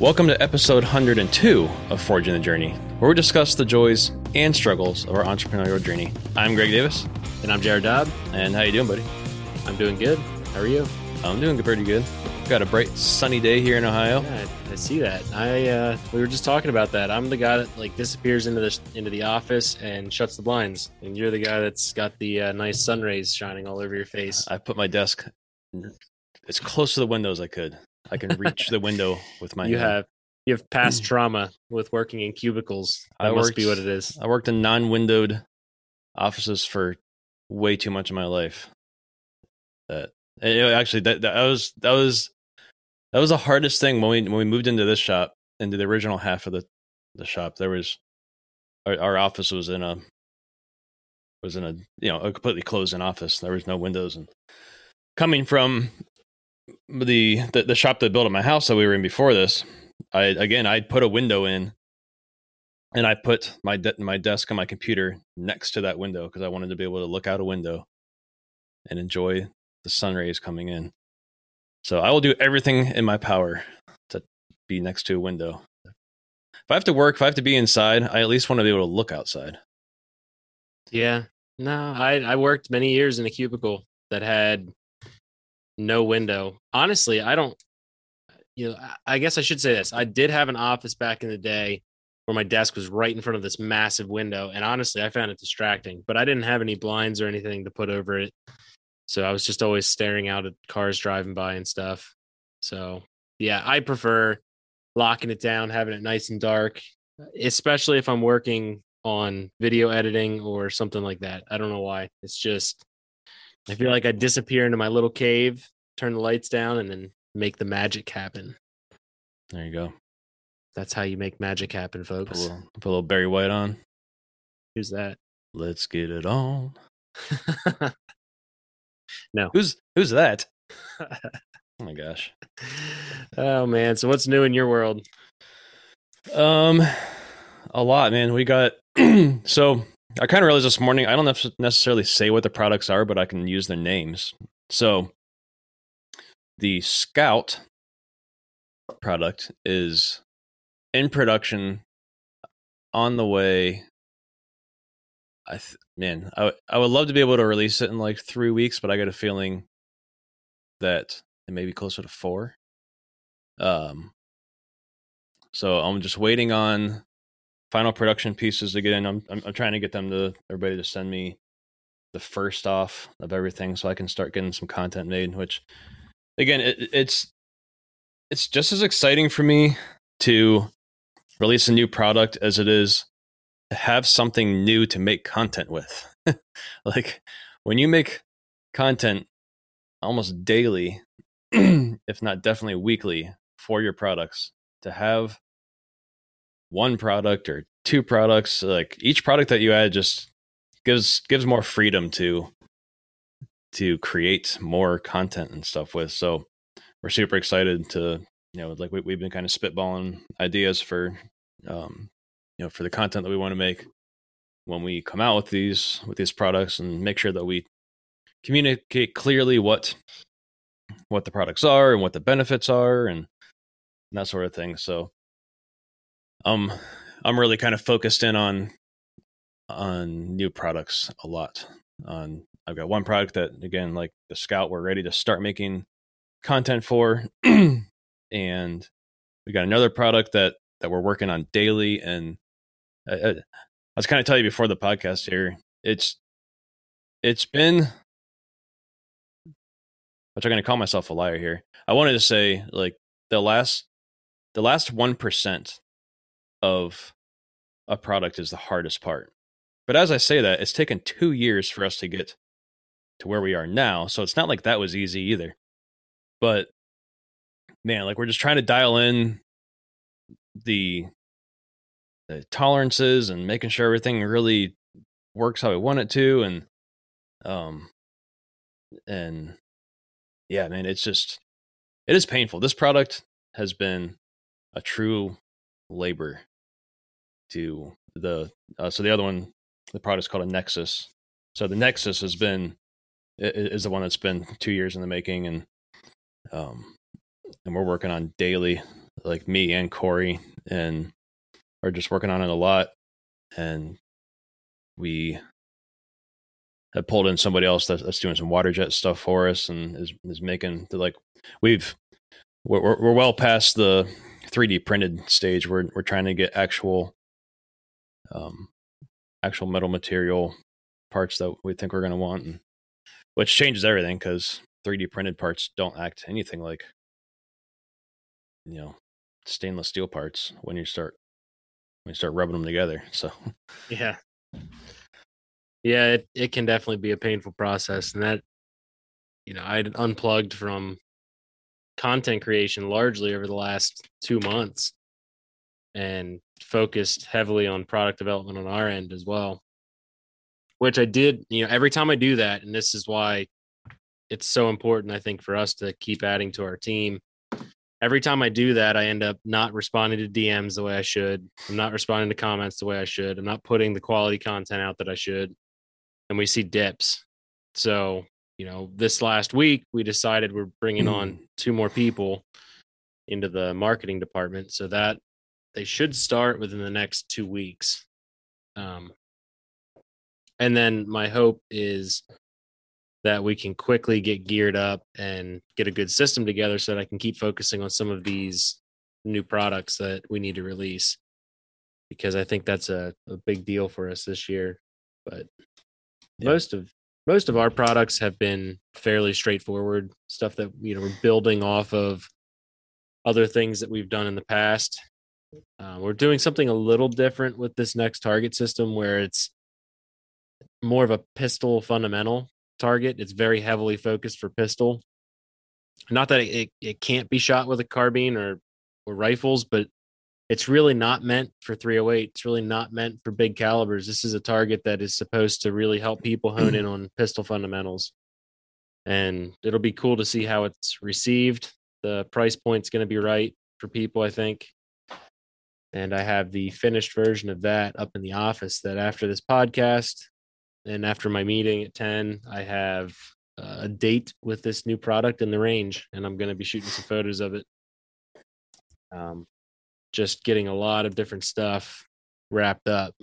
Welcome to episode 102 of Forging the Journey, where we discuss the joys and struggles of our entrepreneurial journey. I'm Greg Davis, And I'm Jared Dobb. and how you doing, buddy? I'm doing good. How are you? I'm doing pretty good. Got a bright, sunny day here in Ohio. Yeah, I, I see that. I uh, we were just talking about that. I'm the guy that like disappears into the into the office and shuts the blinds, and you're the guy that's got the uh, nice sun rays shining all over your face. I put my desk as close to the window as I could. I can reach the window with my you hand. have you have past mm. trauma with working in cubicles. That I must be what it is. I worked in non-windowed offices for way too much of my life. That eh, you actually that, that was that was that was the hardest thing when we when we moved into this shop into the original half of the the shop. There was our, our office was in a was in a you know a completely closed in office. There was no windows and coming from the the, the shop that built at my house that we were in before this. I again I put a window in and I put my de- my desk and my computer next to that window because I wanted to be able to look out a window and enjoy the sun rays coming in. So I will do everything in my power to be next to a window. If I have to work, if I have to be inside, I at least want to be able to look outside. Yeah. No, I I worked many years in a cubicle that had no window. Honestly, I don't you know, I- guess I should say this. I did have an office back in the day where my desk was right in front of this massive window and honestly, I found it distracting, but I didn't have any blinds or anything to put over it. So I was just always staring out at cars driving by and stuff. So, yeah, I prefer locking it down, having it nice and dark, especially if I'm working on video editing or something like that. I don't know why. It's just I feel like I disappear into my little cave, turn the lights down, and then make the magic happen. There you go. That's how you make magic happen, Put a folks. little, put a little Barry White on. Who's that? Let's get it on. no. Who's who's that? Oh my gosh. oh man. So what's new in your world? Um, a lot, man. We got so I kind of realized this morning. I don't necessarily say what the products are, but I can use their names. So the Scout product is in production, on the way. I th- man, I w- I would love to be able to release it in like three weeks, but I got a feeling that it may be closer to four. Um, so I'm just waiting on final production pieces to get in. I'm, I'm I'm trying to get them to everybody to send me the first off of everything so I can start getting some content made. Which again, it, it's it's just as exciting for me to release a new product as it is to have something new to make content with. like when you make content almost daily, if not definitely weekly, for your products, to have one product or two products, like each product that you add just gives gives more freedom to to create more content and stuff with. So we're super excited to you know like we, we've been kind of spitballing ideas for um you know for the content that we want to make when we come out with these with these products and make sure that we communicate clearly what what the products are and what the benefits are and, that sort of thing so um i'm really kind of focused in on on new products a lot. On i've got one product that again like the scout we're ready to start making content for. And we got another product that that we're working on daily. And I, I, I was kind of tell you before the podcast here it's it's been which I'm going to call myself a liar here. I wanted to say like the last the last 1% of a product is the hardest part. But as I say that, it's taken 2 years for us to get to where we are now, so it's not like that was easy either. But man, like we're just trying to dial in the the tolerances and making sure everything really works how we want it to and um and yeah man it's just it is painful this product has been a true labor to the uh, so the other one the product is called a nexus so the nexus has been is the one that's been two years in the making and um and we're working on daily like me and Corey, and are just working on it a lot. And we have pulled in somebody else that's, that's doing some water jet stuff for us and is is making the like we've we're we're well past the 3D printed stage. We're we're trying to get actual um actual metal material parts that we think we're going to want and which changes everything cuz 3D printed parts don't act anything like you know stainless steel parts when you start when you start rubbing them together. So yeah, yeah, it it can definitely be a painful process, and that you know I unplugged from content creation largely over the last two months and focused heavily on product development on our end as well which i did you know every time i do that and this is why it's so important i think for us to keep adding to our team every time I do that, I end up not responding to DMs the way I should. I'm not responding to comments the way I should. I'm not putting the quality content out that I should. And we see dips. So, you know, this last week, we decided we're bringing on hmm. two more people into the marketing department so that they should start within the next two weeks. Um, and then my hope is that we can quickly get geared up and get a good system together so that I can keep focusing on some of these new products that we need to release because I think that's a, a big deal for us this year. But yeah. most of most of our products have been fairly straightforward stuff that you know we're building off of other things that we've done in the past. Uh, we're doing something a little different with this next target system where it's more of a pistol fundamental target. It's very heavily focused for pistol. Not that it, it can't be shot with a carbine or or rifles, but it's really not meant for 308. It's really not meant for big calibers. This is a target that is supposed to really help people hone in on pistol fundamentals. And it'll be cool to see how it's received. The price point's going to be right for people, I think. And I have the finished version of that up in the office that after this podcast, and after my meeting at 10 i have a date with this new product in the range and i'm going to be shooting some photos of it. Um, just getting a lot of different stuff wrapped up.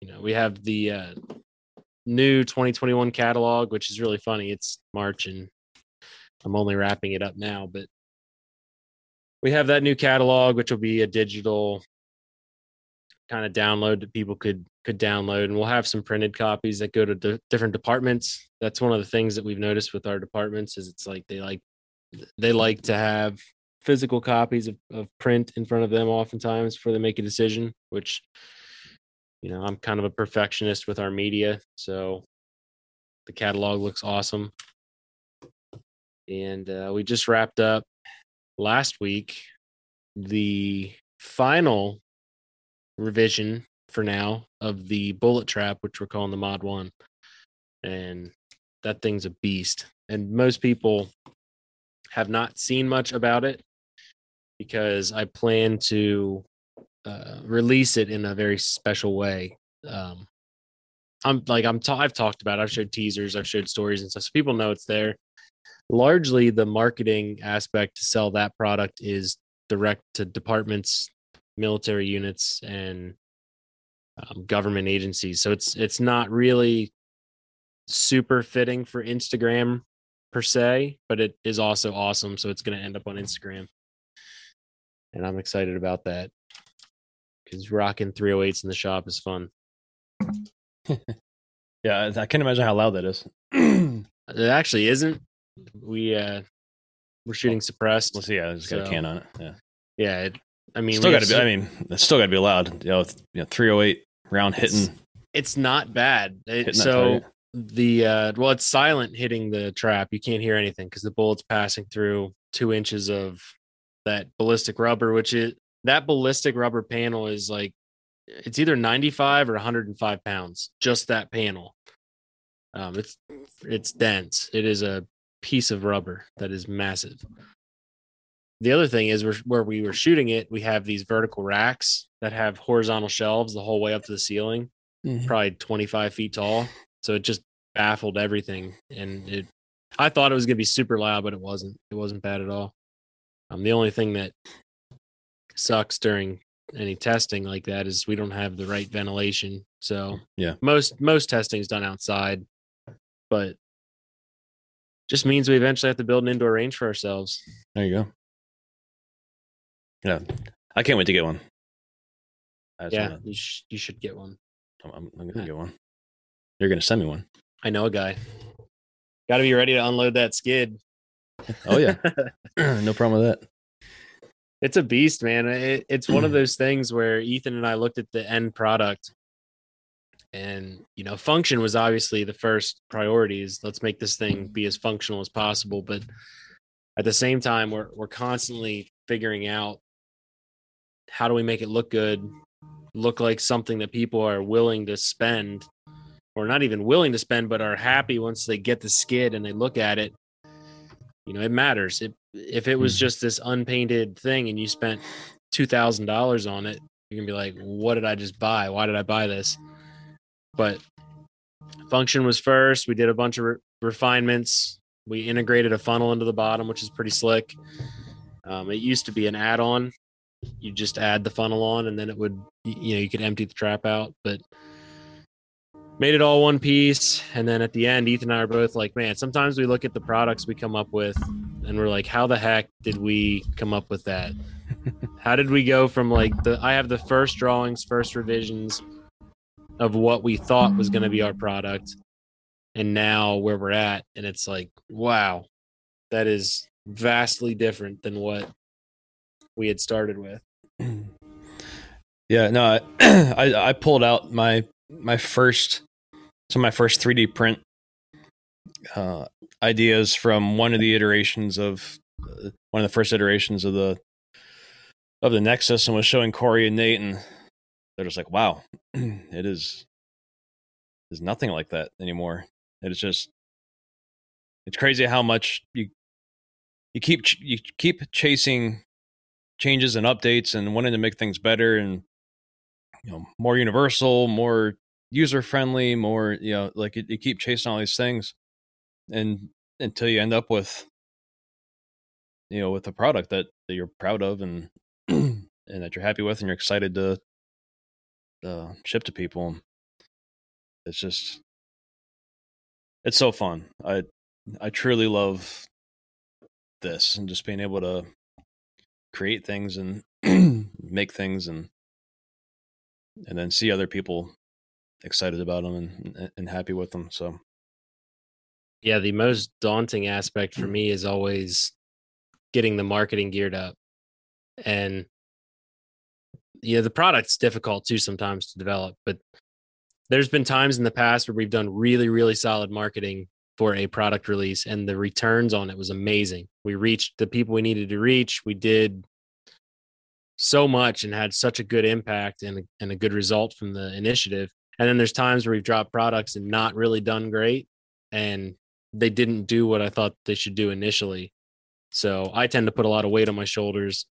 You know we have the uh, new 2021 catalog which is really funny. It's march and i'm only wrapping it up now but we have that new catalog which will be a digital kind of download that people could could download and we'll have some printed copies that go to d- different departments. That's one of the things that we've noticed with our departments is it's like they like they like to have physical copies of, of print in front of them oftentimes before they make a decision which you know i'm kind of a perfectionist with our media so the catalog looks awesome. And uh, we just wrapped up last week the final revision for now of the bullet trap, which we're calling the Mod One, and that thing's a beast. And most people have not seen much about it because I plan to uh, release it in a very special way. Um, I'm like I'm ta- I've talked about. It. I've showed teasers. I've showed stories and stuff, so people know it's there. Largely, the marketing aspect to sell that product is direct to departments, military units, and um, government agencies. So it's it's not really super fitting for Instagram per se, but it is also awesome. So it's going to end up on Instagram, and I'm excited about that because rocking 308s in the shop is fun. yeah, I can't imagine how loud that is. it actually isn't. We uh we're shooting suppressed. Let's see. Yeah, it's got so, a can on it. Yeah. Yeah. It, I mean, still got to be. I mean, it's still got to be loud. You know, you know, 308 round hitting. It's, it's not bad. It, so the uh, well, it's silent hitting the trap. You can't hear anything because the bullet's passing through two inches of that ballistic rubber, which is that ballistic rubber panel is like it's either 95 or 105 pounds. Just that panel. Um, it's it's dense. It is a piece of rubber that is massive the other thing is where we were shooting it, we have these vertical racks that have horizontal shelves the whole way up to the ceiling, mm-hmm. probably 25 feet tall. So it just baffled everything. And it, I thought it was going to be super loud, but it wasn't. It wasn't bad at all. Um, the only thing that sucks during any testing like that is we don't have the right ventilation. So Yeah. most most testing is done outside, but just means we eventually have to build an indoor range for ourselves. There you go. Yeah, I can't wait to get one. Yeah, wanna- you, sh- you should get one. I'm, I'm, I'm gonna hmm. get one. You're gonna send me one. I know a guy. Got to be ready to unload that skid. Oh yeah, no problem with that. it's a beast, man. It, it's one of those things where Ethan and I looked at the end product, and you know, function was obviously the first priority. Is let's make this thing be as functional as possible, but at the same time, we're we're constantly figuring out how do we make it look good, look like something that people are willing to spend, or not even willing to spend, but are happy once they get the skid and they look at it. You know, it matters. It, if it was Mhm. just this unpainted thing and you spent two thousand dollars on it, you're gonna be like, "What did I just buy? Why did I buy this?" But function was first. We did a bunch of re- refinements. We integrated a funnel into the bottom, which is pretty slick. Um, it used to be an add-on. You just add the funnel on, and then it would you know, you could empty the trap out. But made it all one piece. And then at the end, Ethan and I are both like, man, sometimes we look at the products we come up with, and we're like, how the heck did we come up with that? how did we go from like the? I have the first drawings, first revisions of what we thought was going to be our product, and now where we're at, and it's like, wow, that is vastly different than what we had started with. Yeah, no, I, I pulled out my my first so my first 3D print uh, ideas from one of the iterations of uh, one of the first iterations of the of the Nexus and was showing Corey and Nate and they're just like, wow, it is there's nothing like that anymore. It is just it's crazy how much you you keep ch- you keep chasing changes and updates and wanting to make things better and you know more universal more user friendly more you know like you, you keep chasing all these things and until you end up with you know with a product that, that you're proud of and and that you're happy with and you're excited to uh, ship to people. It's just it's so fun. I i truly love this and just being able to create things and make things and and then see other people excited about them and and happy with them so Yeah, the most daunting aspect for mm. me is always getting the marketing geared up. And yeah, the product's difficult too sometimes to develop, but there's been times in the past where we've done really, really solid marketing for a product release and the returns on it was amazing. We reached the people we needed to reach. We did so much and had such a good impact and, and a good result from the initiative. And then there's times where we've dropped products and not really done great and they didn't do what I thought they should do initially. So I tend to put a lot of weight on my shoulders.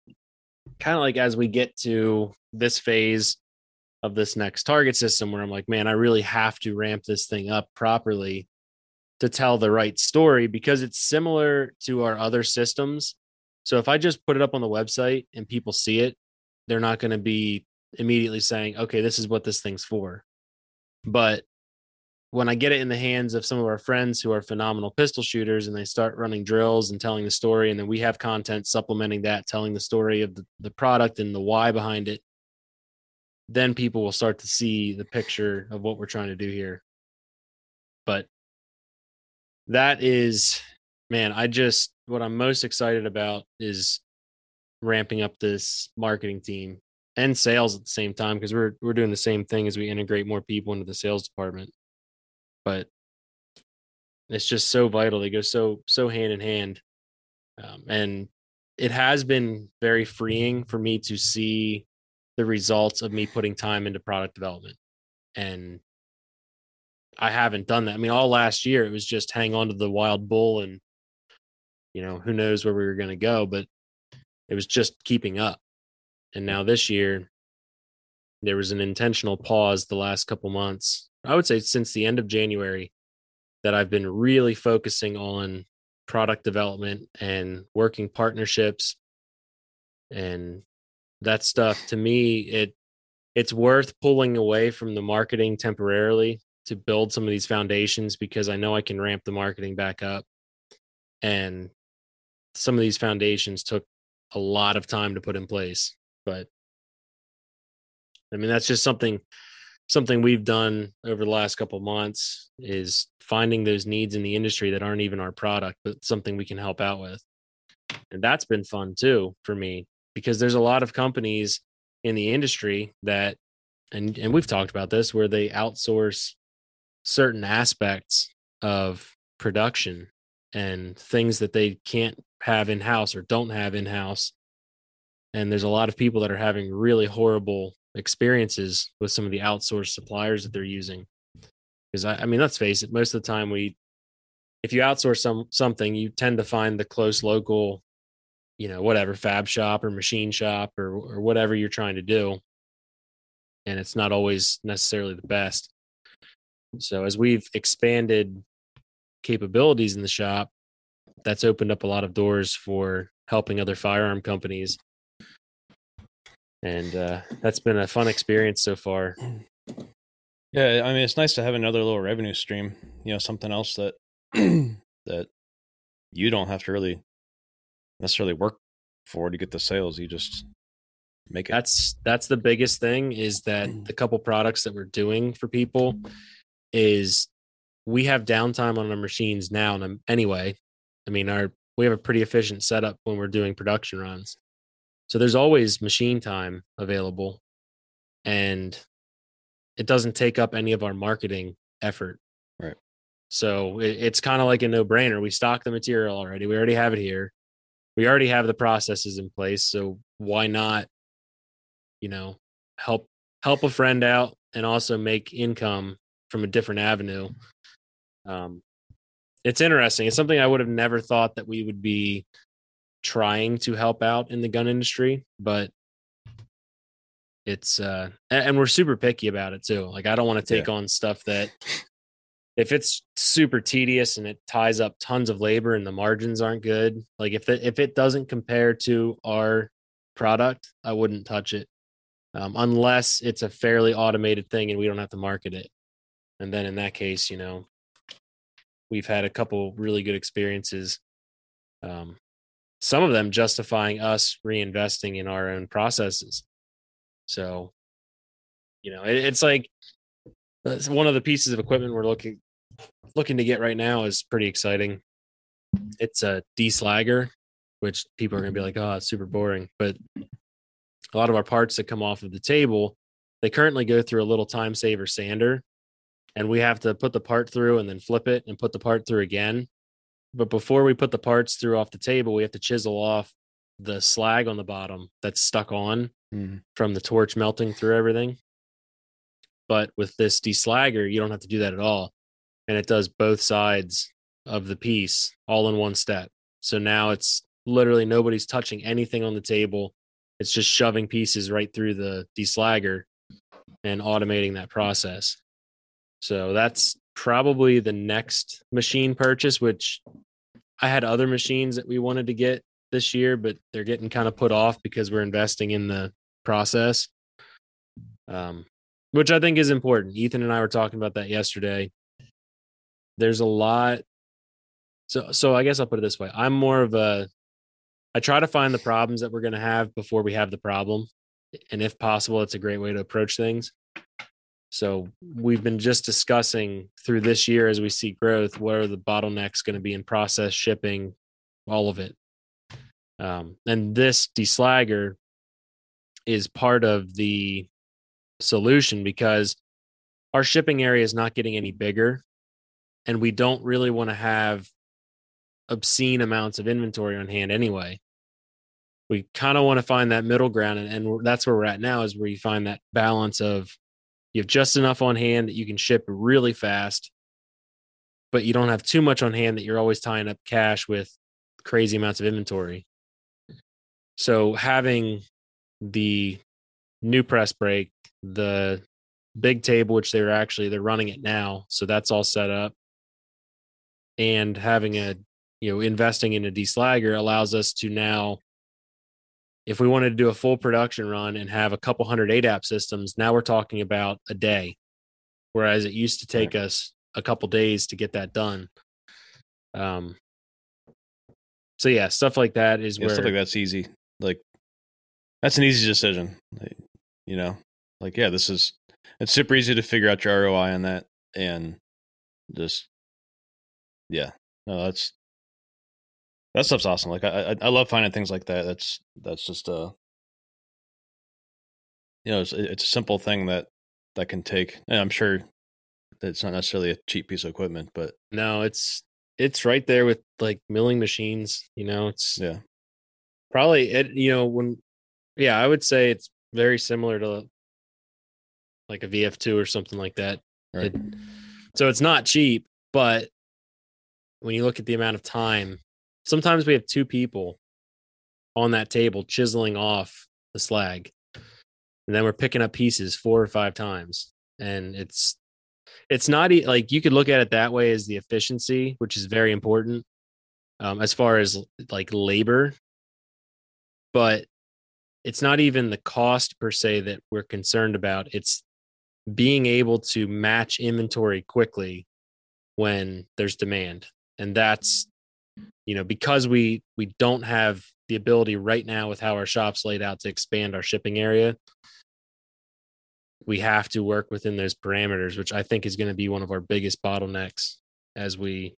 Kind of like as we get to this phase of this next target system where I'm like, man, I really have to ramp this thing up properly to tell the right story because it's similar to our other systems. So if I just put it up on the website and people see it, they're not going to be immediately saying, okay, this is what this thing's for. But when I get it in the hands of some of our friends who are phenomenal pistol shooters and they start running drills and telling the story, and then we have content supplementing that, telling the story of the, the product and the why behind it, then people will start to see the picture of what we're trying to do here. But that is, man, I just, what I'm most excited about is ramping up this marketing team and sales at the same time because we're we're doing the same thing as we integrate more people into the sales department. But it's just so vital they go so so hand in hand. Um, and it has been very freeing for me to see the results of me putting time into product development. And i haven't done that. I mean all last year it was just hang on to the wild bull and you know who knows where we were going to go but it was just keeping up. And now this year there was an intentional pause the last couple months. I would say since the end of january that i've been really focusing on product development and working partnerships. And that stuff to me it it's worth pulling away from the marketing temporarily to build some of these foundations because I know I can ramp the marketing back up. And some of these foundations took a lot of time to put in place, but I mean that's just something something we've done over the last couple months is finding those needs in the industry that aren't even our product but something we can help out with. And that's been fun too for me because there's a lot of companies in the industry that and and we've talked about this where they outsource certain aspects of production and things that they can't have in house or don't have in house and there's a lot of people that are having really horrible experiences with some of the outsourced suppliers that they're using. Because I, I mean let's face it most of the time we if you outsource some something you tend to find the close local you know whatever fab shop or machine shop or or whatever you're trying to do. And it's not always necessarily the best so as we've expanded capabilities in the shop that's opened up a lot of doors for helping other firearm companies and uh, that's been a fun experience so far Yeah, I mean it's nice to have another little revenue stream, you know, something else that that you don't have to really necessarily work for to get the sales. You just make it. that's that's the biggest thing is that the couple products that we're doing for people is we have downtime on our machines now and um, anyway i mean our we have a pretty efficient setup when we're doing production runs. So there's always machine time available and it doesn't take up any of our marketing effort. Right. so it, it's kind of like a no-brainer. We stock the material already. We already have it here. We already have the processes in place so why not you know help help a friend out and also make income from a different avenue. Um it's interesting. It's something i would have never thought that we would be trying to help out in the gun industry but it's uh and we're super picky about it too. Like i don't want to take on stuff that if it's super tedious and it ties up tons of labor and the margins aren't good like if it if it doesn't compare to our product i wouldn't touch it. Um, unless it's a fairly automated thing and we don't have to market it. And then in that case, you know, we've had a couple really good experiences. Um, some of them justifying us reinvesting in our own processes. So, you know, it, it's like that's one of the pieces of equipment we're looking looking to get right now is pretty exciting. It's a deslagger, which people are going to be like, "Oh, it's super boring," but a lot of our parts that come off of the table, they currently go through a little time saver sander. And we have to put the part through and then flip it and put the part through again. But before we put the parts through off the table, we have to chisel off the slag on the bottom that's stuck on Mhm. from the torch melting through everything. But with this deslagger, you don't have to do that at all. And it does both sides of the piece all in one step. So now it's literally nobody's touching anything on the table. It's just shoving pieces right through the deslagger and automating that process. So that's probably the next machine purchase, which I had other machines that we wanted to get this year, but they're getting kind of put off because we're investing in the process. Um, which I think is important. Ethan and I were talking about that yesterday. There's a lot. So, so I guess I'll put it this way: I'm more of a. I try to find the problems that we're going to have before we have the problem, and if possible, it's a great way to approach things. So we've been just discussing through this year as we see growth, what are the bottlenecks going to be in process, shipping, all of it. Um, and this deslagger is part of the solution because our shipping area is not getting any bigger and we don't really want to have obscene amounts of inventory on hand anyway we kind of want to find that middle ground and, and that's where we're at now is where you find that balance of you have just enough on hand that you can ship really fast but you don't have too much on hand that you're always tying up cash with crazy amounts of inventory. So having the new press break the big table which they're actually they're running it now so that's all set up. And having a you know investing in a deslagger allows us to now if we wanted to do a full production run and have a couple hundred ADAP systems, now we're talking about a day, whereas it used to take right. us a couple days to get that done. Um. So yeah, stuff like that is yeah, where stuff like that's easy. Like that's an easy decision. Like, you know, like yeah, this is it's super easy to figure out your ROI on that and just yeah, no, that's that stuff's awesome. Like I, I, love finding things like that. That's that's just a, uh, you know, it's, it's a simple thing that that can take. And I'm sure it's not necessarily a cheap piece of equipment, but no, it's it's right there with like milling machines. You know, it's yeah, probably it. You know, when yeah, I would say it's very similar to like a VF2 or something like that. Right. It, so it's not cheap, but when you look at the amount of time, sometimes we have two people on that table chiseling off the slag. And then we're picking up pieces four or five times. And it's it's not like you could look at it that way as the efficiency, which is very important um, as far as like labor. But it's not even the cost per se that we're concerned about. It's being able to match inventory quickly when there's demand and that's you know because we we don't have the ability right now with how our shops laid out to expand our shipping area we have to work within those parameters which i think is going to be one of our biggest bottlenecks as we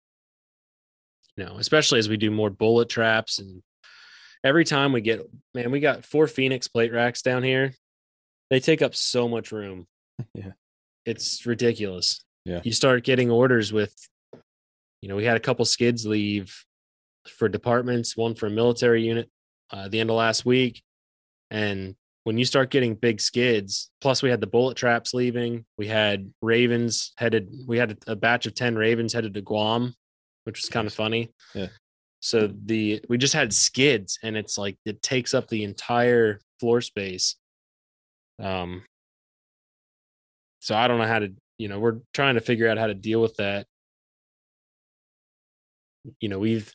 you know especially as we do more bullet traps and every time we get man we got four phoenix plate racks down here. They take up so much room. Yeah. It's ridiculous. Yeah. You start getting orders with you know, we had a couple skids leave for departments, one for a military unit uh, the end of last week. And when you start getting big skids, plus we had the bullet traps leaving, we had Ravens headed, we had a batch of 10 Ravens headed to Guam, which was kind of funny. Yeah. So the, we just had skids and it's like, it takes up the entire floor space. Um, so I don't know how to, you know, we're trying to figure out how to deal with that you know we've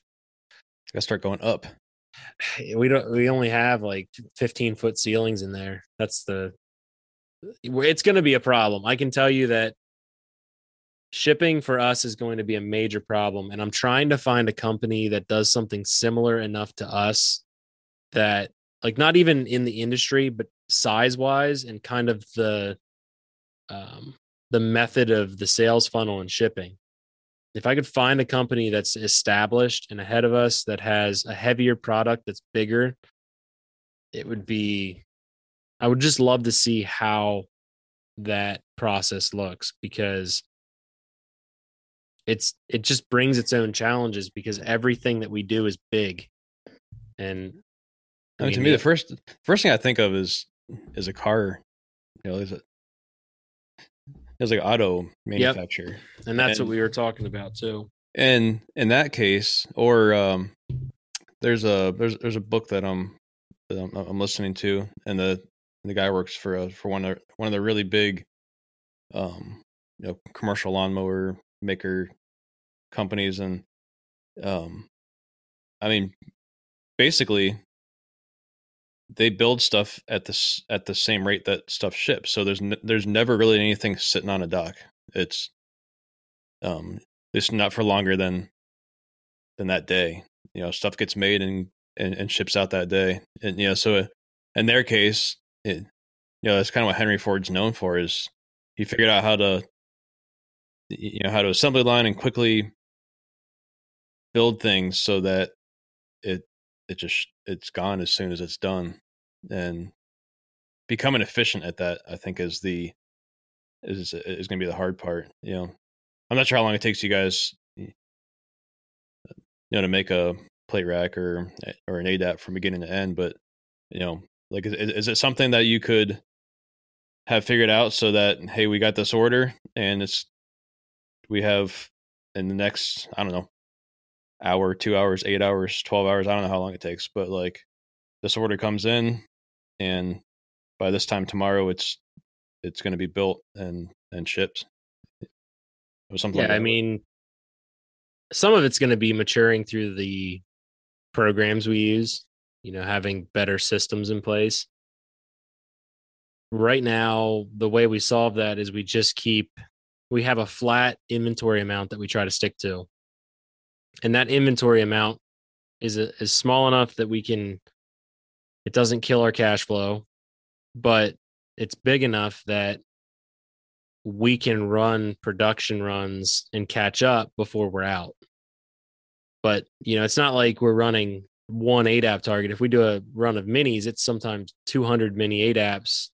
got to start going up. We don't we only have like 15 foot ceilings in there. That's the it's going to be a problem. I can tell you that shipping for us is going to be a major problem and i'm trying to find a company that does something similar enough to us that like not even in the industry but size wise and kind of the um the method of the sales funnel and shipping if I could find a company that's established and ahead of us that has a heavier product that's bigger, it would be, I would just love to see how that process looks because it's, it just brings its own challenges because everything that we do is big. And I mean, to me, the first, first thing I think of is, is a car, you know, is it, it's like auto manufacturer, yep. and that's and, what we were talking about too. And in that case, or um, there's a there's there's a book that I'm I'm, I'm listening to, and the the guy works for a, for one of one of the really big, um, you know, commercial lawnmower maker companies, and um, I mean, basically, they build stuff at this at the same rate that stuff ships. So there's there's never really anything sitting on a dock. It's um it's not for longer than than that day. You know, stuff gets made and and, and ships out that day. And you know, so in their case, it, you know, that's kind of what Henry Ford's known for is he figured out how to you know how to assembly line and quickly build things so that it it just it's gone as soon as it's done and becoming efficient at that i think is the is is going to be the hard part you know? I'm not sure how long it takes you guys you know to make a plate rack or eh, or an adap from beginning to end but you know like is, is it something that you could have figured out so that hey we got this order and it's we have in the next i don't know hour two hours eight hours 12 hours i don't know how long it takes but like this order comes in and by this time tomorrow it's it's going to be built and and shipped or something yeah like i mean some of it's going to be maturing through the programs we use you know, having better systems in place. Right now, the way we solve that is we just keep we have a flat inventory amount that we try to stick to. And that inventory amount is a, is small enough that we can it doesn't kill our cash flow, but it's big enough that we can run production runs and catch up before we're out. But, you know, it's not like we're running one ADAP target. If we do a run of minis, it's sometimes 200 mini ADAPs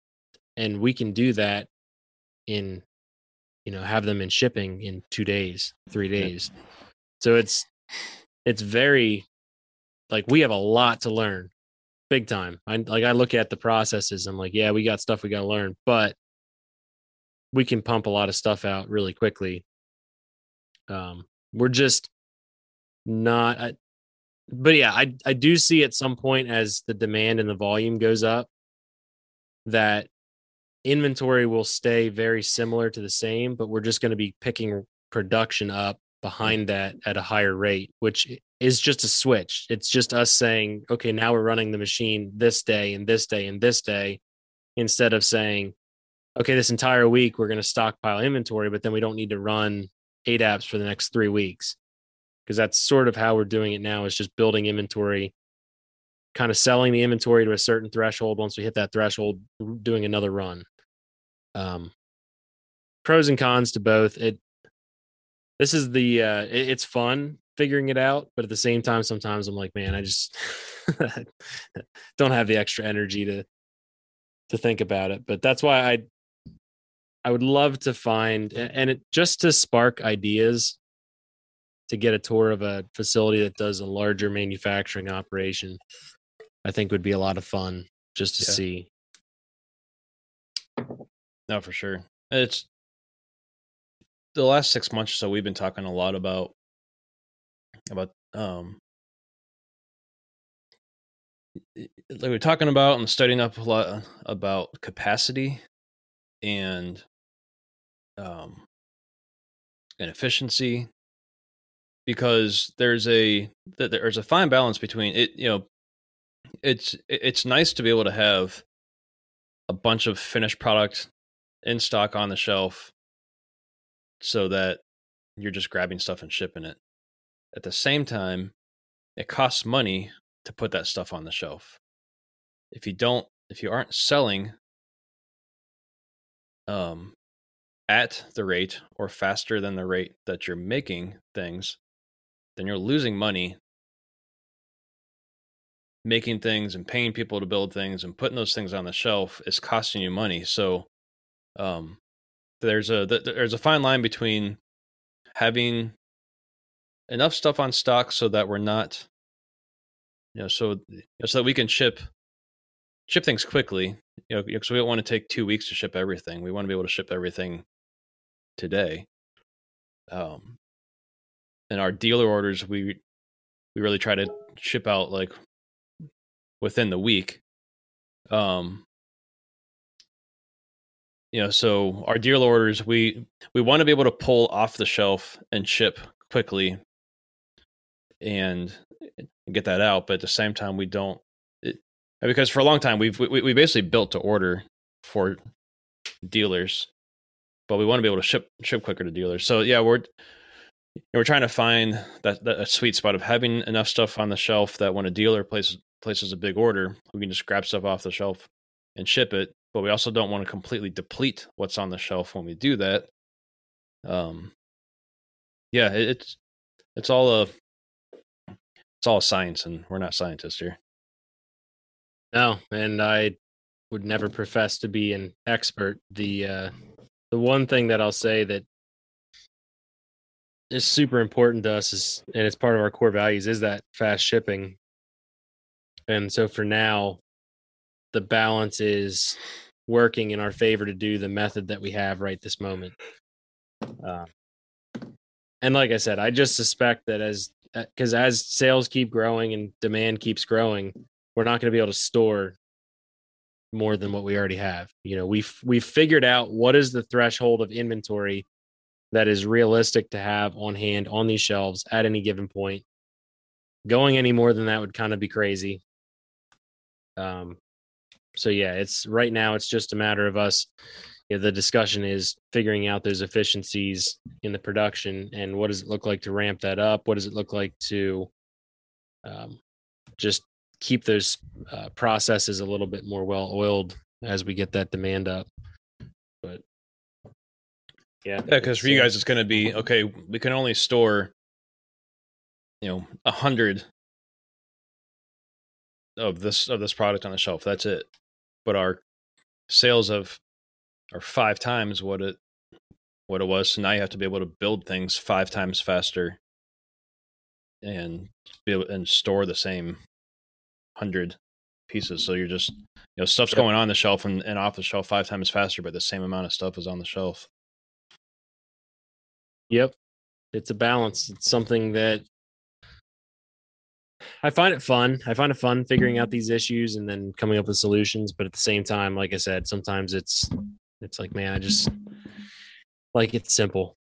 and we can do that in you know have them in shipping in 2 days, 3 days. So it's it's very like we have a lot to learn big time. I like I look at the processes. I'm like, yeah, we got stuff we got to learn, but we can pump a lot of stuff out really quickly. Um, we're just not. I, but yeah, I I do see at some point as the demand and the volume goes up that inventory will stay very similar to the same, but we're just going to be picking production up behind that at a higher rate, which is just a switch. It's just us saying, okay, now we're running the machine this day and this day and this day, instead of saying, okay, this entire week we're going to stockpile inventory, but then we don't need to run ADAPs for the next three weeks. Because that's sort of how we're doing it now is just building inventory, kind of selling the inventory to a certain threshold. Once we hit that threshold, doing another run. Um, pros and cons to both. It this is the uh, it, it's fun figuring it out but at the same time sometimes i'm like man i just don't have the extra energy to to think about it. But that's why i i would love to find and it just to spark ideas to get a tour of a facility that does a larger manufacturing operation i think would be a lot of fun just to yeah. see. No for sure. It's the last six months or so we've been talking a lot about about um like we're talking about and studying up a lot about capacity and um and efficiency because there's a there's a fine balance between it you know it's it's nice to be able to have a bunch of finished product in stock on the shelf so that you're just grabbing stuff and shipping it at the same time, it costs money to put that stuff on the shelf. If you don't, if you aren't selling um, at the rate or faster than the rate that you're making things, then you're losing money making things and paying people to build things and putting those things on the shelf is costing you money. So um, there's a there's a fine line between having enough stuff on stock so that we're not you know so so that we can ship ship things quickly you know because we don't want to take two weeks to ship everything. We want to be able to ship everything today. Um and our dealer orders we we really try to ship out like within the week. Um you know so our dealer orders we we want to be able to pull off the shelf and ship quickly and get that out. But at the same time, we don't it, because for a long time we've we, we basically built to order for dealers, but we want to be able to ship ship quicker to dealers. So yeah, we're we're trying to find that, that sweet spot of having enough stuff on the shelf that when a dealer places places a big order, we can just grab stuff off the shelf and ship it. But we also don't want to completely deplete what's on the shelf when we do that. Um, yeah, it's it's all a it's all science, and we're not scientists here. No, and I would never profess to be an expert. The uh, the one thing that I'll say that is super important to us is, and it's part of our core values, is that fast shipping. And so for now, the balance is working in our favor to do the method that we have right this moment. Uh, and like I said, I just suspect that as because as sales keep growing and demand keeps growing, we're not going to be able to store more than what we already have. You know, we've we've figured out what is the threshold of inventory that is realistic to have on hand on these shelves at any given point. Going any more than that would kind of be crazy. Um, so yeah, it's right now. It's just a matter of us. You know, the discussion is figuring out those efficiencies in the production and what does it look like to ramp that up. What does it look like to um, just keep those uh, processes a little bit more well oiled as we get that demand up. But yeah, Yeah, because for you uh, guys, it's going to be okay. We can only store, you know, a hundred of this of this product on the shelf. That's it. But our sales of are five times what it what it was. So now you have to be able to build things five times faster and be able and store the same hundred pieces. So you're just you know stuff's going on the shelf and, and off the shelf five times faster, but the same amount of stuff is on the shelf. Yep. It's a balance. It's something that I find it fun. I find it fun figuring out these issues and then coming up with solutions. But at the same time, like I said, sometimes it's it's like, man, I just like it's simple.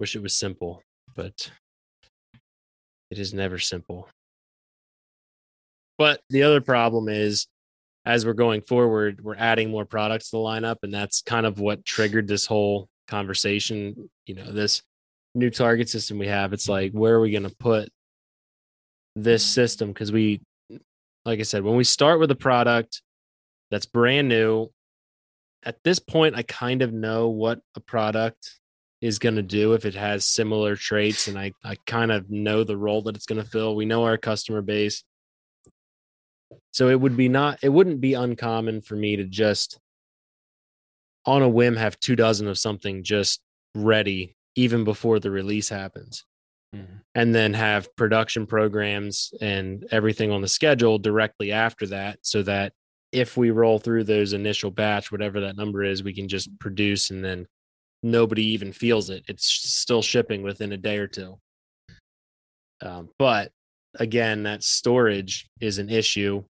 Wish it was simple, but it is never simple. But the other problem is as we're going forward, we're adding more products to the lineup, and that's kind of what triggered this whole conversation. You know, this new target system we have. It's like, where are we going to put this system? Because we, like I said, when we start with a product that's brand new, at this point, I kind of know what a product is going to do if it has similar traits, and I I kind of know the role that it's going to fill. We know our customer base so it would be not it wouldn't be uncommon for me to just on a whim have two dozen of something just ready even before the release happens Mhm. and then have production programs and everything on the schedule directly after that so that if we roll through those initial batch whatever that number is we can just produce and then nobody even feels it. It's still shipping within a day or two. Um, but again that storage is an issue.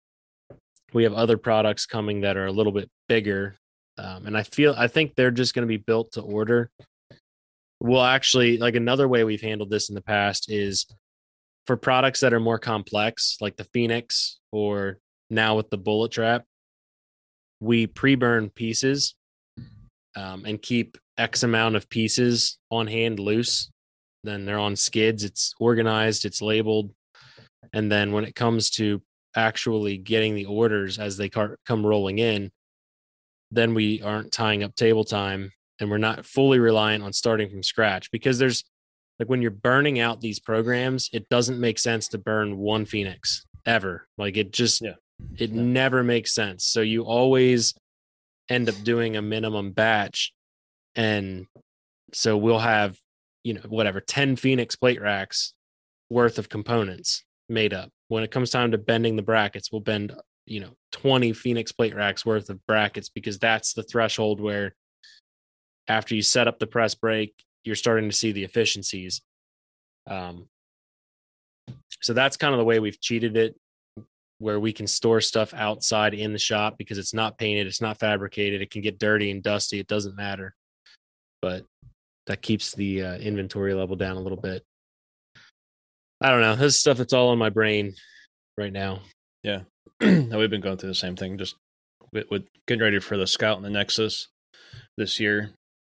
We have other products coming that are a little bit bigger um, and i feel i think they're just going to be built to order well actually like another way we've handled this in the past is for products that are more complex like the phoenix or now with the bullet trap we pre-burn pieces um, and keep x amount of pieces on hand loose. Then they're on skids it's organized it's labeled. And then when it comes to actually getting the orders as they come rolling in then we aren't tying up table time and we're not fully reliant on starting from scratch because there's like when you're burning out these programs it doesn't make sense to burn one phoenix ever like it just Yeah. it Yeah. never makes sense so you always end up doing a minimum batch and so we'll have you know whatever 10 phoenix plate racks worth of components made up when it comes time to bending the brackets we'll bend you know 20 phoenix plate racks worth of brackets because that's the threshold where after you set up the press break, you're starting to see the efficiencies. Um so that's kind of the way we've cheated it where we can store stuff outside in the shop because it's not painted it's not fabricated it can get dirty and dusty it doesn't matter. But that keeps the uh, inventory level down a little bit. I don't know this stuff that's all on my brain right now. Yeah, No, we've been going through the same thing, just with, with getting ready for the Scout and the Nexus this year.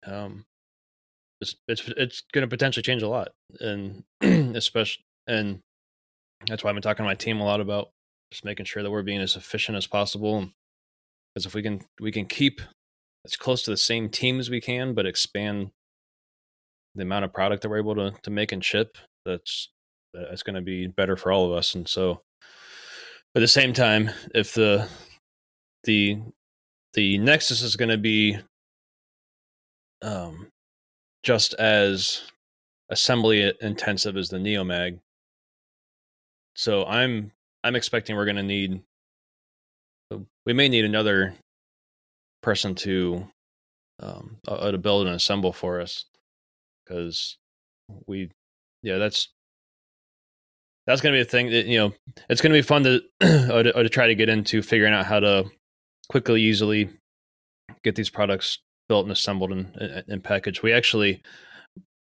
Um, it's it's it's going to potentially change a lot, and especially and that's why I've been talking to my team a lot about just making sure that we're being as efficient as possible. Because if we can we can keep as close to the same team as we can, but expand the amount of product that we're able to to make and ship, that's that's going to be better for all of us. And so at the same time, if the the the Nexus is going to be um, just as assembly intensive as the Neomag, so I'm I'm expecting we're going to need we may need another person to um, uh, to build and assemble for us. Because we yeah that's that's going to be a thing that you know it's going to be fun to, or to or to try to get into figuring out how to quickly easily get these products built and assembled and, and, packaged we actually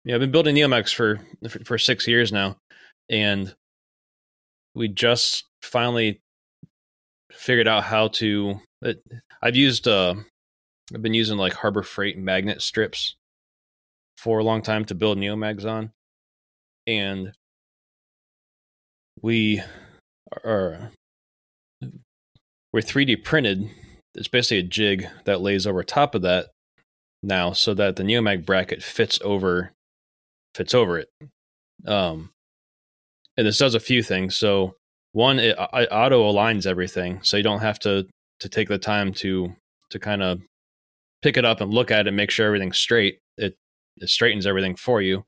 you know i've been building Neomags for for six years now and we just finally figured out how to. It, I've used. Uh, I've been using like Harbor Freight magnet strips for a long time to build Neomags on, and we are we're 3D printed. It's basically a jig that lays over top of that now, so that the Neomag bracket fits over fits over it. Um, and this does a few things. So one, it, it auto aligns everything, so you don't have to to take the time to to kind of pick it up and look at it, and make sure everything's straight. It it straightens everything for you.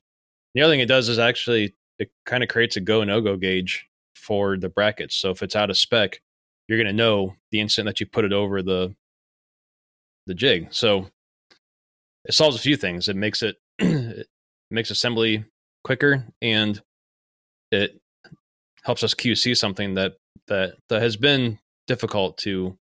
The other thing it does is actually it kind of creates a go no go gauge for the brackets. So if it's out of spec, you're going to know the instant that you put it over the the jig. So it solves a few things. It makes it, it makes assembly quicker and it helps us QC something that that that has been difficult to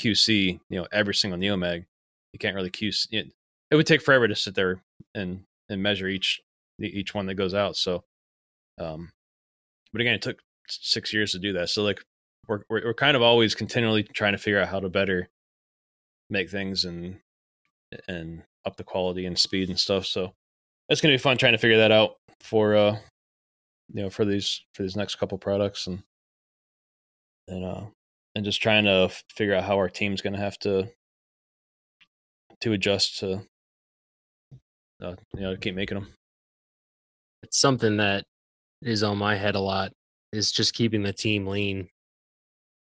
QC. You know, every single Neomag, you can't really QC. It, it would take forever to sit there and and measure each each one that goes out. So, um, but again, it took six years to do that. So like we're, we're we're kind of always continually trying to figure out how to better make things and and up the quality and speed and stuff. So it's gonna be fun trying to figure that out for uh you know for these for these next couple products and and uh and just trying to figure out how our team's gonna have to to adjust to uh, you know keep making them. It's something that is on my head a lot is just keeping the team lean.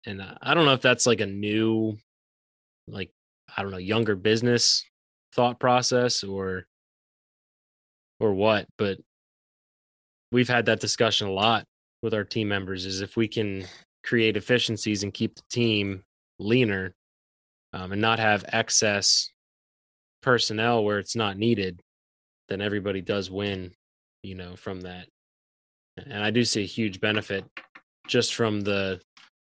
And uh, I don't know if that's like a new, like, I don't know, younger business thought process or, or what, but we've had that discussion a lot with our team members is if we can create efficiencies and keep the team leaner um, and not have excess personnel where it's not needed, then everybody does win, you know, from that. And I do see a huge benefit just from the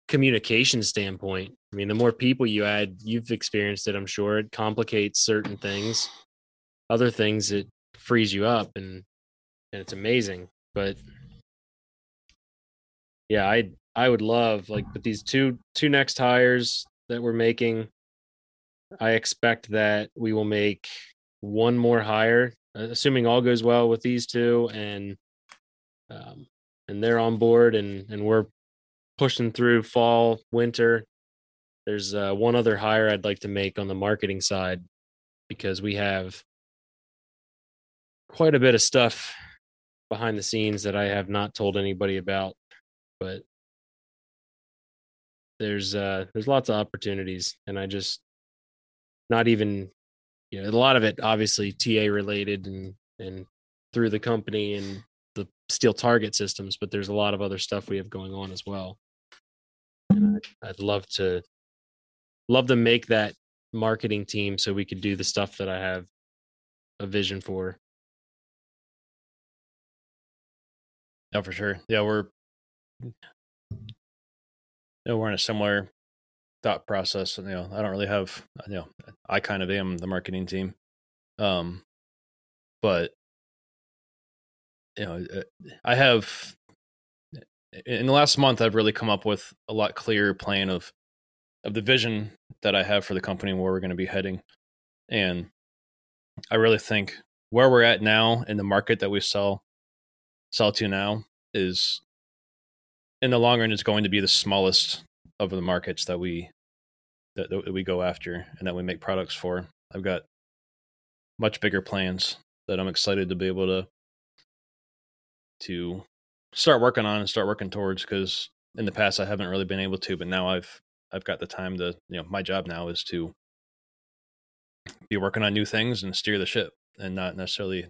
communication standpoint. I mean, the more people you add, you've experienced it, I'm sure. It complicates certain things. Other things it frees you up and and it's amazing. But yeah, I I would love like with these two two next hires that we're making, I expect that we will make one more hire, assuming all goes well with these two and um, and they're on board and and we're pushing through fall winter there's uh, one other hire i'd like to make on the marketing side because we have quite a bit of stuff behind the scenes that i have not told anybody about but there's uh there's lots of opportunities and i just not even you know a lot of it obviously ta related and and through the company and the steel target systems, but there's a lot of other stuff we have going on as well. I'd love to love to make that marketing team so we could do the stuff that I have a vision for. Yeah, for sure. Yeah, we're you know, we're in a similar thought process. You know, I don't really have you know, I kind of am the marketing team. Um, but you know, uh, I have in the last month I've really come up with a lot clearer plan of of the vision that I have for the company and where we're going to be heading. And I really think where we're at now in the market that we sell sell to now is in the long run it's going to be the smallest of the markets that we that, that we go after and that we make products for. I've got much bigger plans that I'm excited to be able to to start working on and start working towards because in the past I haven't really been able to, but now I've I've got the time to you know my job now is to be working on new things and steer the ship and not necessarily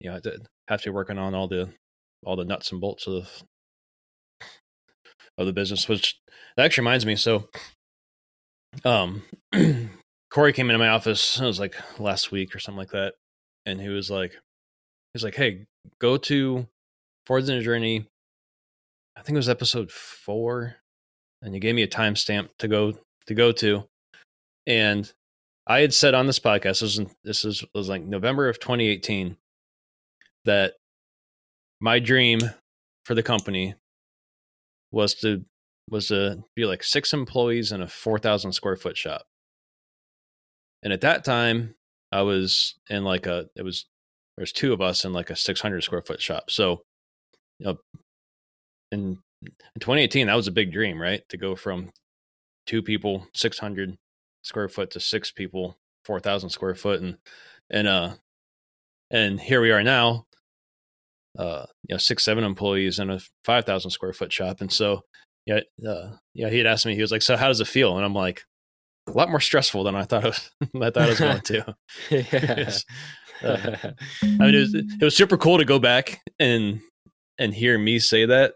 you know have to be working on all the all the nuts and bolts of of the business which that actually reminds me so um corey came into my office it was like last week or something like that and he was like he's like hey go to Forged in a Journey. I think it was episode four, and you gave me a timestamp to go to go to, and I had said on this podcast, this was, this was, was like November of 2018, that my dream for the company was to was to be like six employees in a 4,000 square foot shop. And at that time, I was in like a, it was, there's two of us in like a 600 square foot shop. So, you know, in, in 2018, that was a big dream, right? To go from two people, 600 square foot to six people, 4,000 square foot. And, and, uh, and here we are now, uh, you know, six, seven employees in a 5,000 square foot shop. And so, yeah, uh, yeah, he had asked me, he was like, so how does it feel? And I'm like, a lot more stressful than I thought it was, I thought it was going to. uh, I mean, it was, it was super cool to go back and, and hear me say that.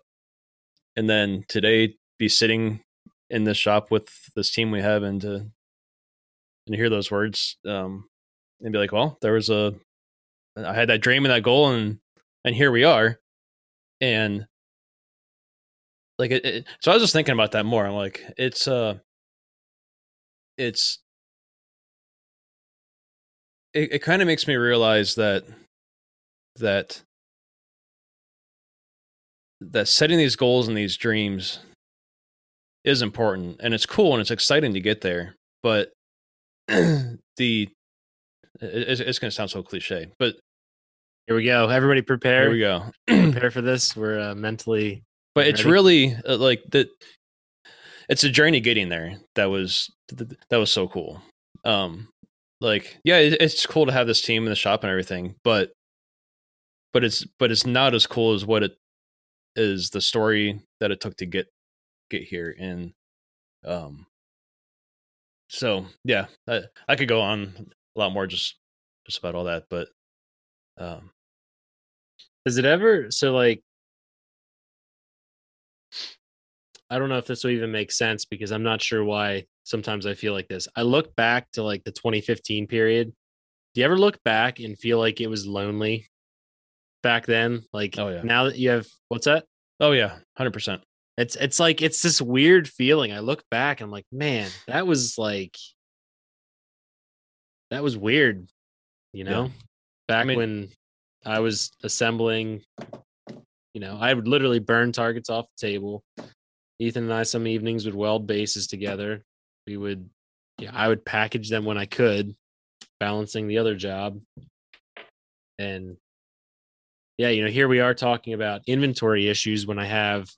And then today be sitting in this shop with this team we have and to, and hear those words, um, and be like, well, there was a, I had that dream and that goal and, and here we are. And like it, it, so i was just thinking about that more i'm like it's uh it's it, it kind of makes me realize that that that setting these goals and these dreams is important and it's cool and it's exciting to get there but the it's, it's going to sound so cliche but here we go. Everybody prepare. Here we go. Prepare for this. We're uh, mentally but it's really uh, like that it's a journey getting there that was that was so cool. Um like yeah it, it's cool to have this team in the shop and everything but but it's but it's not as cool as what it is the story that it took to get get here and um so yeah I, I could go on a lot more just just about all that but um does it ever so like I don't know if this will even make sense because I'm not sure why sometimes I feel like this. I look back to like the 2015 period. Do you ever look back and feel like it was lonely back then? Like oh, yeah. now that you have what's that? Oh yeah, 100%. It's it's like it's this weird feeling. I look back I'm like, man, that was like that was weird, you know? Yeah. Back I mean, when I was assembling you know, I would literally burn targets off the table. Ethan and I some evenings would weld bases together. We would, yeah, I would package them when I could, balancing the other job. And yeah, you know, here we are talking about inventory issues when I have,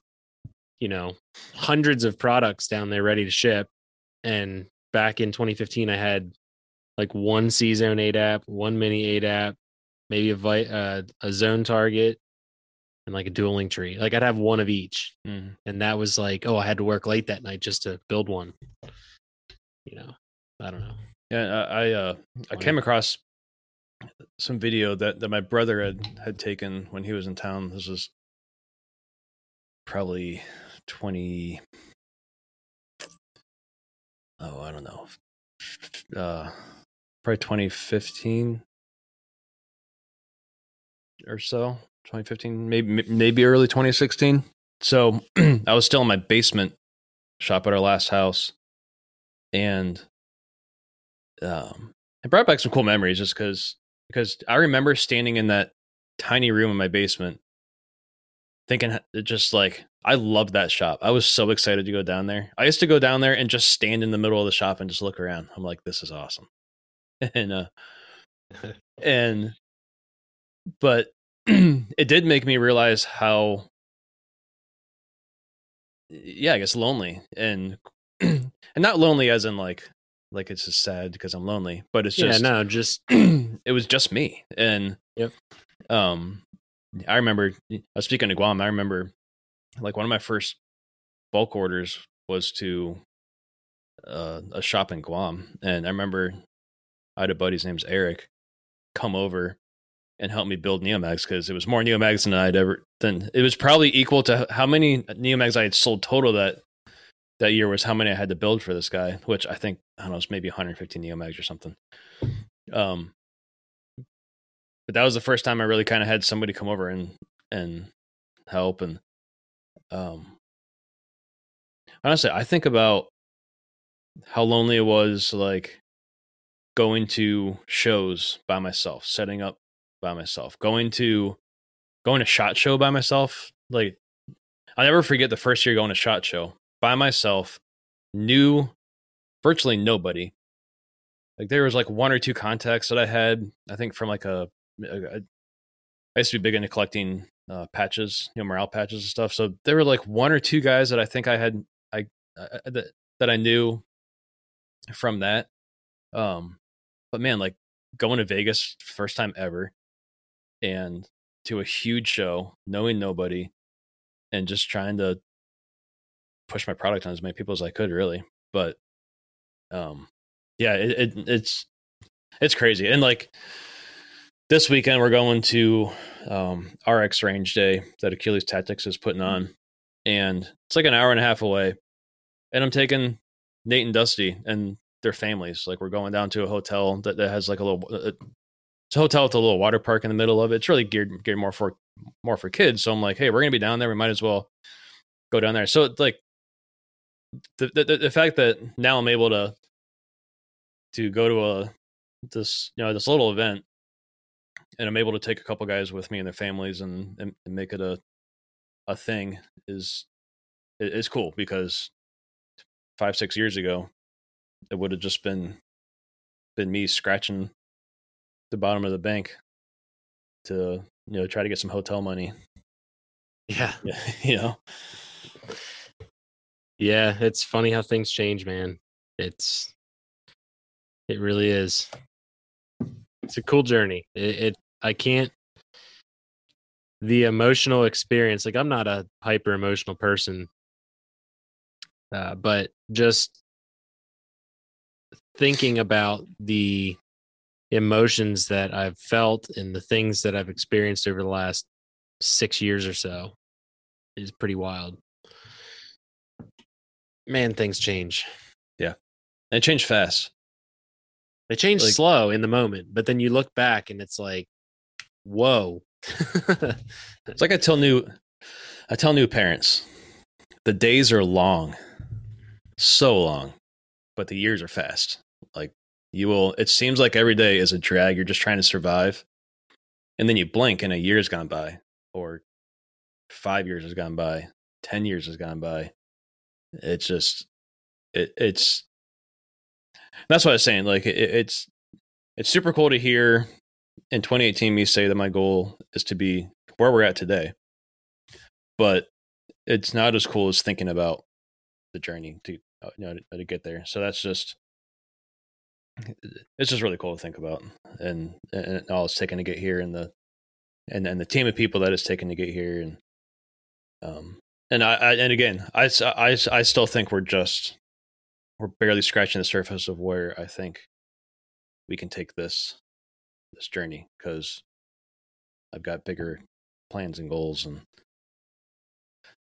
you know, hundreds of products down there ready to ship. And back in 2015, I had like one C Zone ADAP, one mini ADAP, maybe a, vi- uh, a zone target, and like a dueling tree. Like I'd have one of each. Mm. And that was like, oh, I had to work late that night just to build one. You know, I don't know. Yeah, I uh I came across some video that that my brother had had taken when he was in town. This was probably 20 oh, I don't know. Uh probably 2015 or so 2015, maybe maybe early 2016. So I was still in my basement shop at our last house, and um, it brought back some cool memories just because because I remember standing in that tiny room in my basement, thinking just like I loved that shop. I was so excited to go down there. I used to go down there and just stand in the middle of the shop and just look around. I'm like, this is awesome, and uh, and but it did make me realize how yeah i guess lonely and and not lonely as in like like it's just sad because i'm lonely but it's just yeah no just it was just me and yep. um i remember i was speaking to guam i remember like one of my first bulk orders was to uh, a shop in guam and i remember i had a buddy's name's eric come over and help me build Neomags because it was more Neomags than I'd ever than it was probably equal to how many Neomags I had sold total that that year was how many I had to build for this guy, which I think I don't know, it's maybe 150 Neomags or something. Um, but that was the first time I really kind of had somebody come over and and help and um honestly, I think about how lonely it was like going to shows by myself, setting up by myself. Going to going to shot show by myself. Like I'll never forget the first year going to shot show. By myself, knew virtually nobody. Like there was like one or two contacts that I had, I think from like a, I used to be big into collecting uh, patches, you know, morale patches and stuff. So there were like one or two guys that I think I had, I uh, that that I knew from that. Um, but man, like going to Vegas first time ever, and to a huge show, knowing nobody, and just trying to push my product on as many people as I could, really. But um, yeah, it, it it's it's crazy, and like this weekend we're going to um, RX Range Day that Achilles Tactics is putting on, and it's like an hour and a half away, and I'm taking Nate and Dusty and their families. Like we're going down to a hotel that, that has like a little. Uh, it's a hotel with a little water park in the middle of it. It's really geared geared more for more for kids. So I'm like, hey, we're gonna be down there. We might as well go down there. So it's like the the, the fact that now I'm able to to go to a this you know this little event and I'm able to take a couple guys with me and their families and, and, and make it a a thing is is cool because five six years ago it would have just been been me scratching the bottom of the bank to you know try to get some hotel money Yeah. yeah you know Yeah. It's funny how things change, man. It's, it really is. It's a cool journey. It, it I can't, the emotional experience, like I'm not a hyper emotional person, uh, but just thinking about the emotions that I've felt and the things that I've experienced over the last six years or so is pretty wild. Man, things change. Yeah. They change fast They change Like- slow in the moment, but then you look back and it's like, whoa. it's like i tell new i tell new parents the days are long so long but the years are fast like you will it seems like every day is a drag you're just trying to survive and then you blink and a year's gone by or five years has gone by ten years has gone by it's just it, it's that's what i was saying like it, it's it's super cool to hear in 2018 me say that my goal is to be where we're at today. But it's not as cool as thinking about the journey to uh, you know to, to get there. So that's just it's just really cool to think about and, and all it's taken to get here and the and and the team of people that it's taken to get here and um and I, I and again I, I I still think we're just we're barely scratching the surface of where I think we can take this this journey because I've got bigger plans and goals and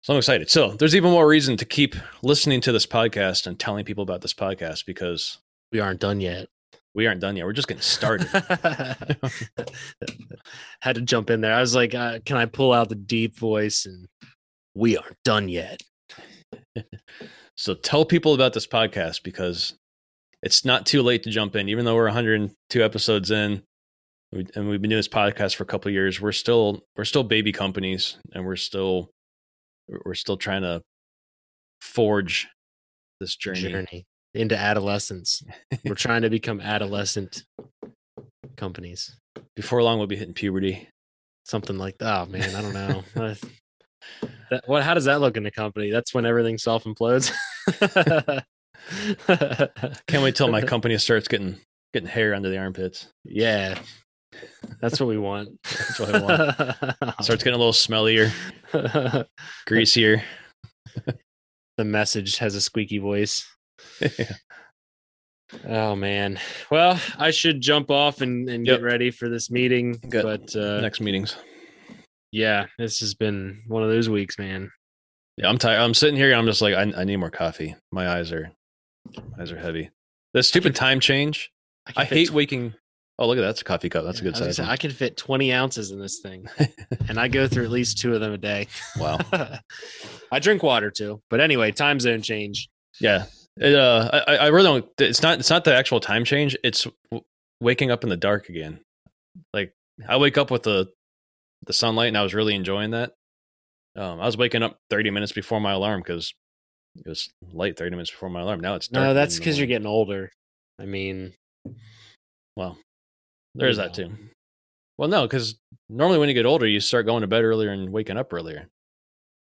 so I'm excited. So there's even more reason to keep listening to this podcast and telling people about this podcast because we aren't done yet. we aren't done yet. We're just getting started. Had to jump in there. I was like, uh, can I pull out the deep voice? And we aren't done yet. so tell people about this podcast because it's not too late to jump in. Even though we're 102 episodes in, and we've been doing this podcast for a couple of years, we're still we're still baby companies, and we're still we're still trying to forge this journey. Journey into adolescence. We're trying to become adolescent companies. Before long, we'll be hitting puberty. Something like that. Oh man, I don't know. That, what? How does that look in the company? That's when everything self implodes. Can't wait till my company starts getting getting hair under the armpits. Yeah, that's what we want. That's what I want. Starts getting a little smellier, greasier. the message has a squeaky voice. Oh man. Well, I should jump off and, and Yep. get ready for this meeting. Good. But uh, Next meetings. Yeah, this has been one of those weeks, man. Yeah, I'm tired. I'm sitting here and I'm just like, I, I need more coffee. My eyes are, my eyes are heavy. This stupid time change. can I hate tw- waking. Oh, look at that. That's a coffee cup. That's a good gonna size. say. I can fit 20 ounces in this thing, and I go through at least two of them a day. Wow. I drink water too. But anyway, time zone change. Yeah. It, uh, I, I really don't. It's not. It's not the actual time change. It's w- waking up in the dark again. Like I wake up with the the sunlight, and I was really enjoying that. Um, I was waking up 30 minutes before my alarm because it was light 30 minutes before my alarm. Now it's dark. No, that's because you're getting older. I mean, well. There's you that too. Well, no, because normally when you get older, you start going to bed earlier and waking up earlier.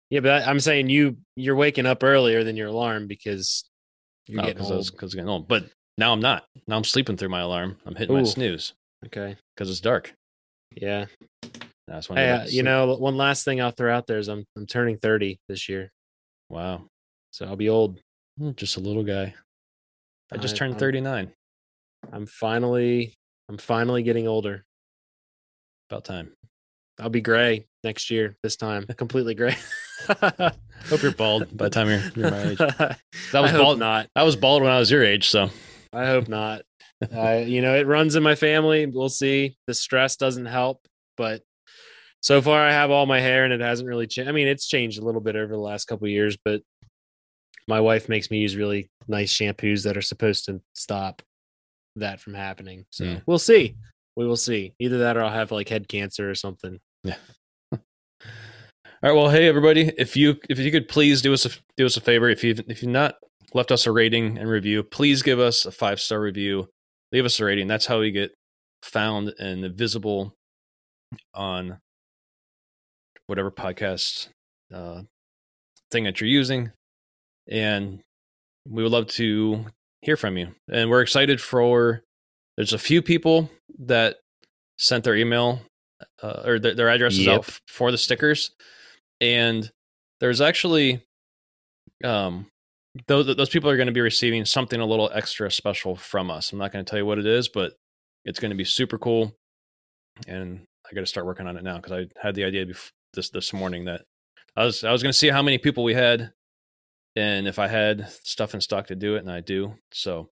yeah, but I'm saying you you're waking up earlier than your alarm because you're getting because I old. was because getting old. But now I'm not. Now I'm sleeping through my alarm. I'm hitting my snooze Okay. because it's dark. Yeah. That's when I Hey, go uh, you know, one last thing I'll throw out there is I'm I'm turning 30 this year, Wow, so I'll be old. Hmm, just a little guy. I just I- turned I'm- 39. I'm finally I'm finally getting older. About time. I'll be gray next year. This time, completely gray. Hope you're bald by the time you're, you're my age. That was bald. not. I was bald when I was your age, so I hope not. You know, it runs in my family. We'll see. The stress doesn't help, but so far I have all my hair and it hasn't really changed. I mean, it's changed a little bit over the last couple of years, but my wife makes me use really nice shampoos that are supposed to stop that from happening. So Hmm. we'll see. We will see. Either that or I'll have like head cancer or something. Yeah. All right. Well, hey everybody, if you if you could please do us a do us a favor, if you if you've not left us a rating and review, please give us a five star review. Leave us a rating. That's how we get found and visible on whatever podcast uh, thing that you're using, and we would love to hear from you. And we're excited for. There's a few people that sent their email uh, or their, their addresses Yep. out f- for the stickers and there's actually um those those people are going to be receiving something a little extra special from us. I'm not going to tell you what it is, but it's going to be super cool, and I got to start working on it now because I had the idea bef- this this morning that I was I was going to see how many people we had, and if I had stuff in stock to do it, and I do, so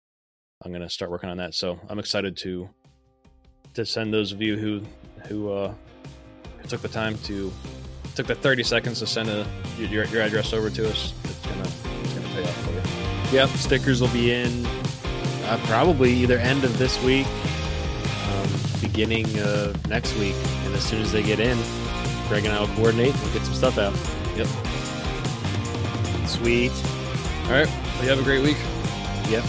I'm going to start working on that. So I'm excited to to send those of you who who uh, took the time to took the 30 seconds to send a, your, your address over to us. It's gonna it's gonna pay off for you. Yep, stickers will be in uh, probably either end of this week, um, beginning of next week, and as soon as they get in, Greg and I will coordinate. We'll get some stuff out. Yep. Sweet. All right. Well, you have a great week. Yep.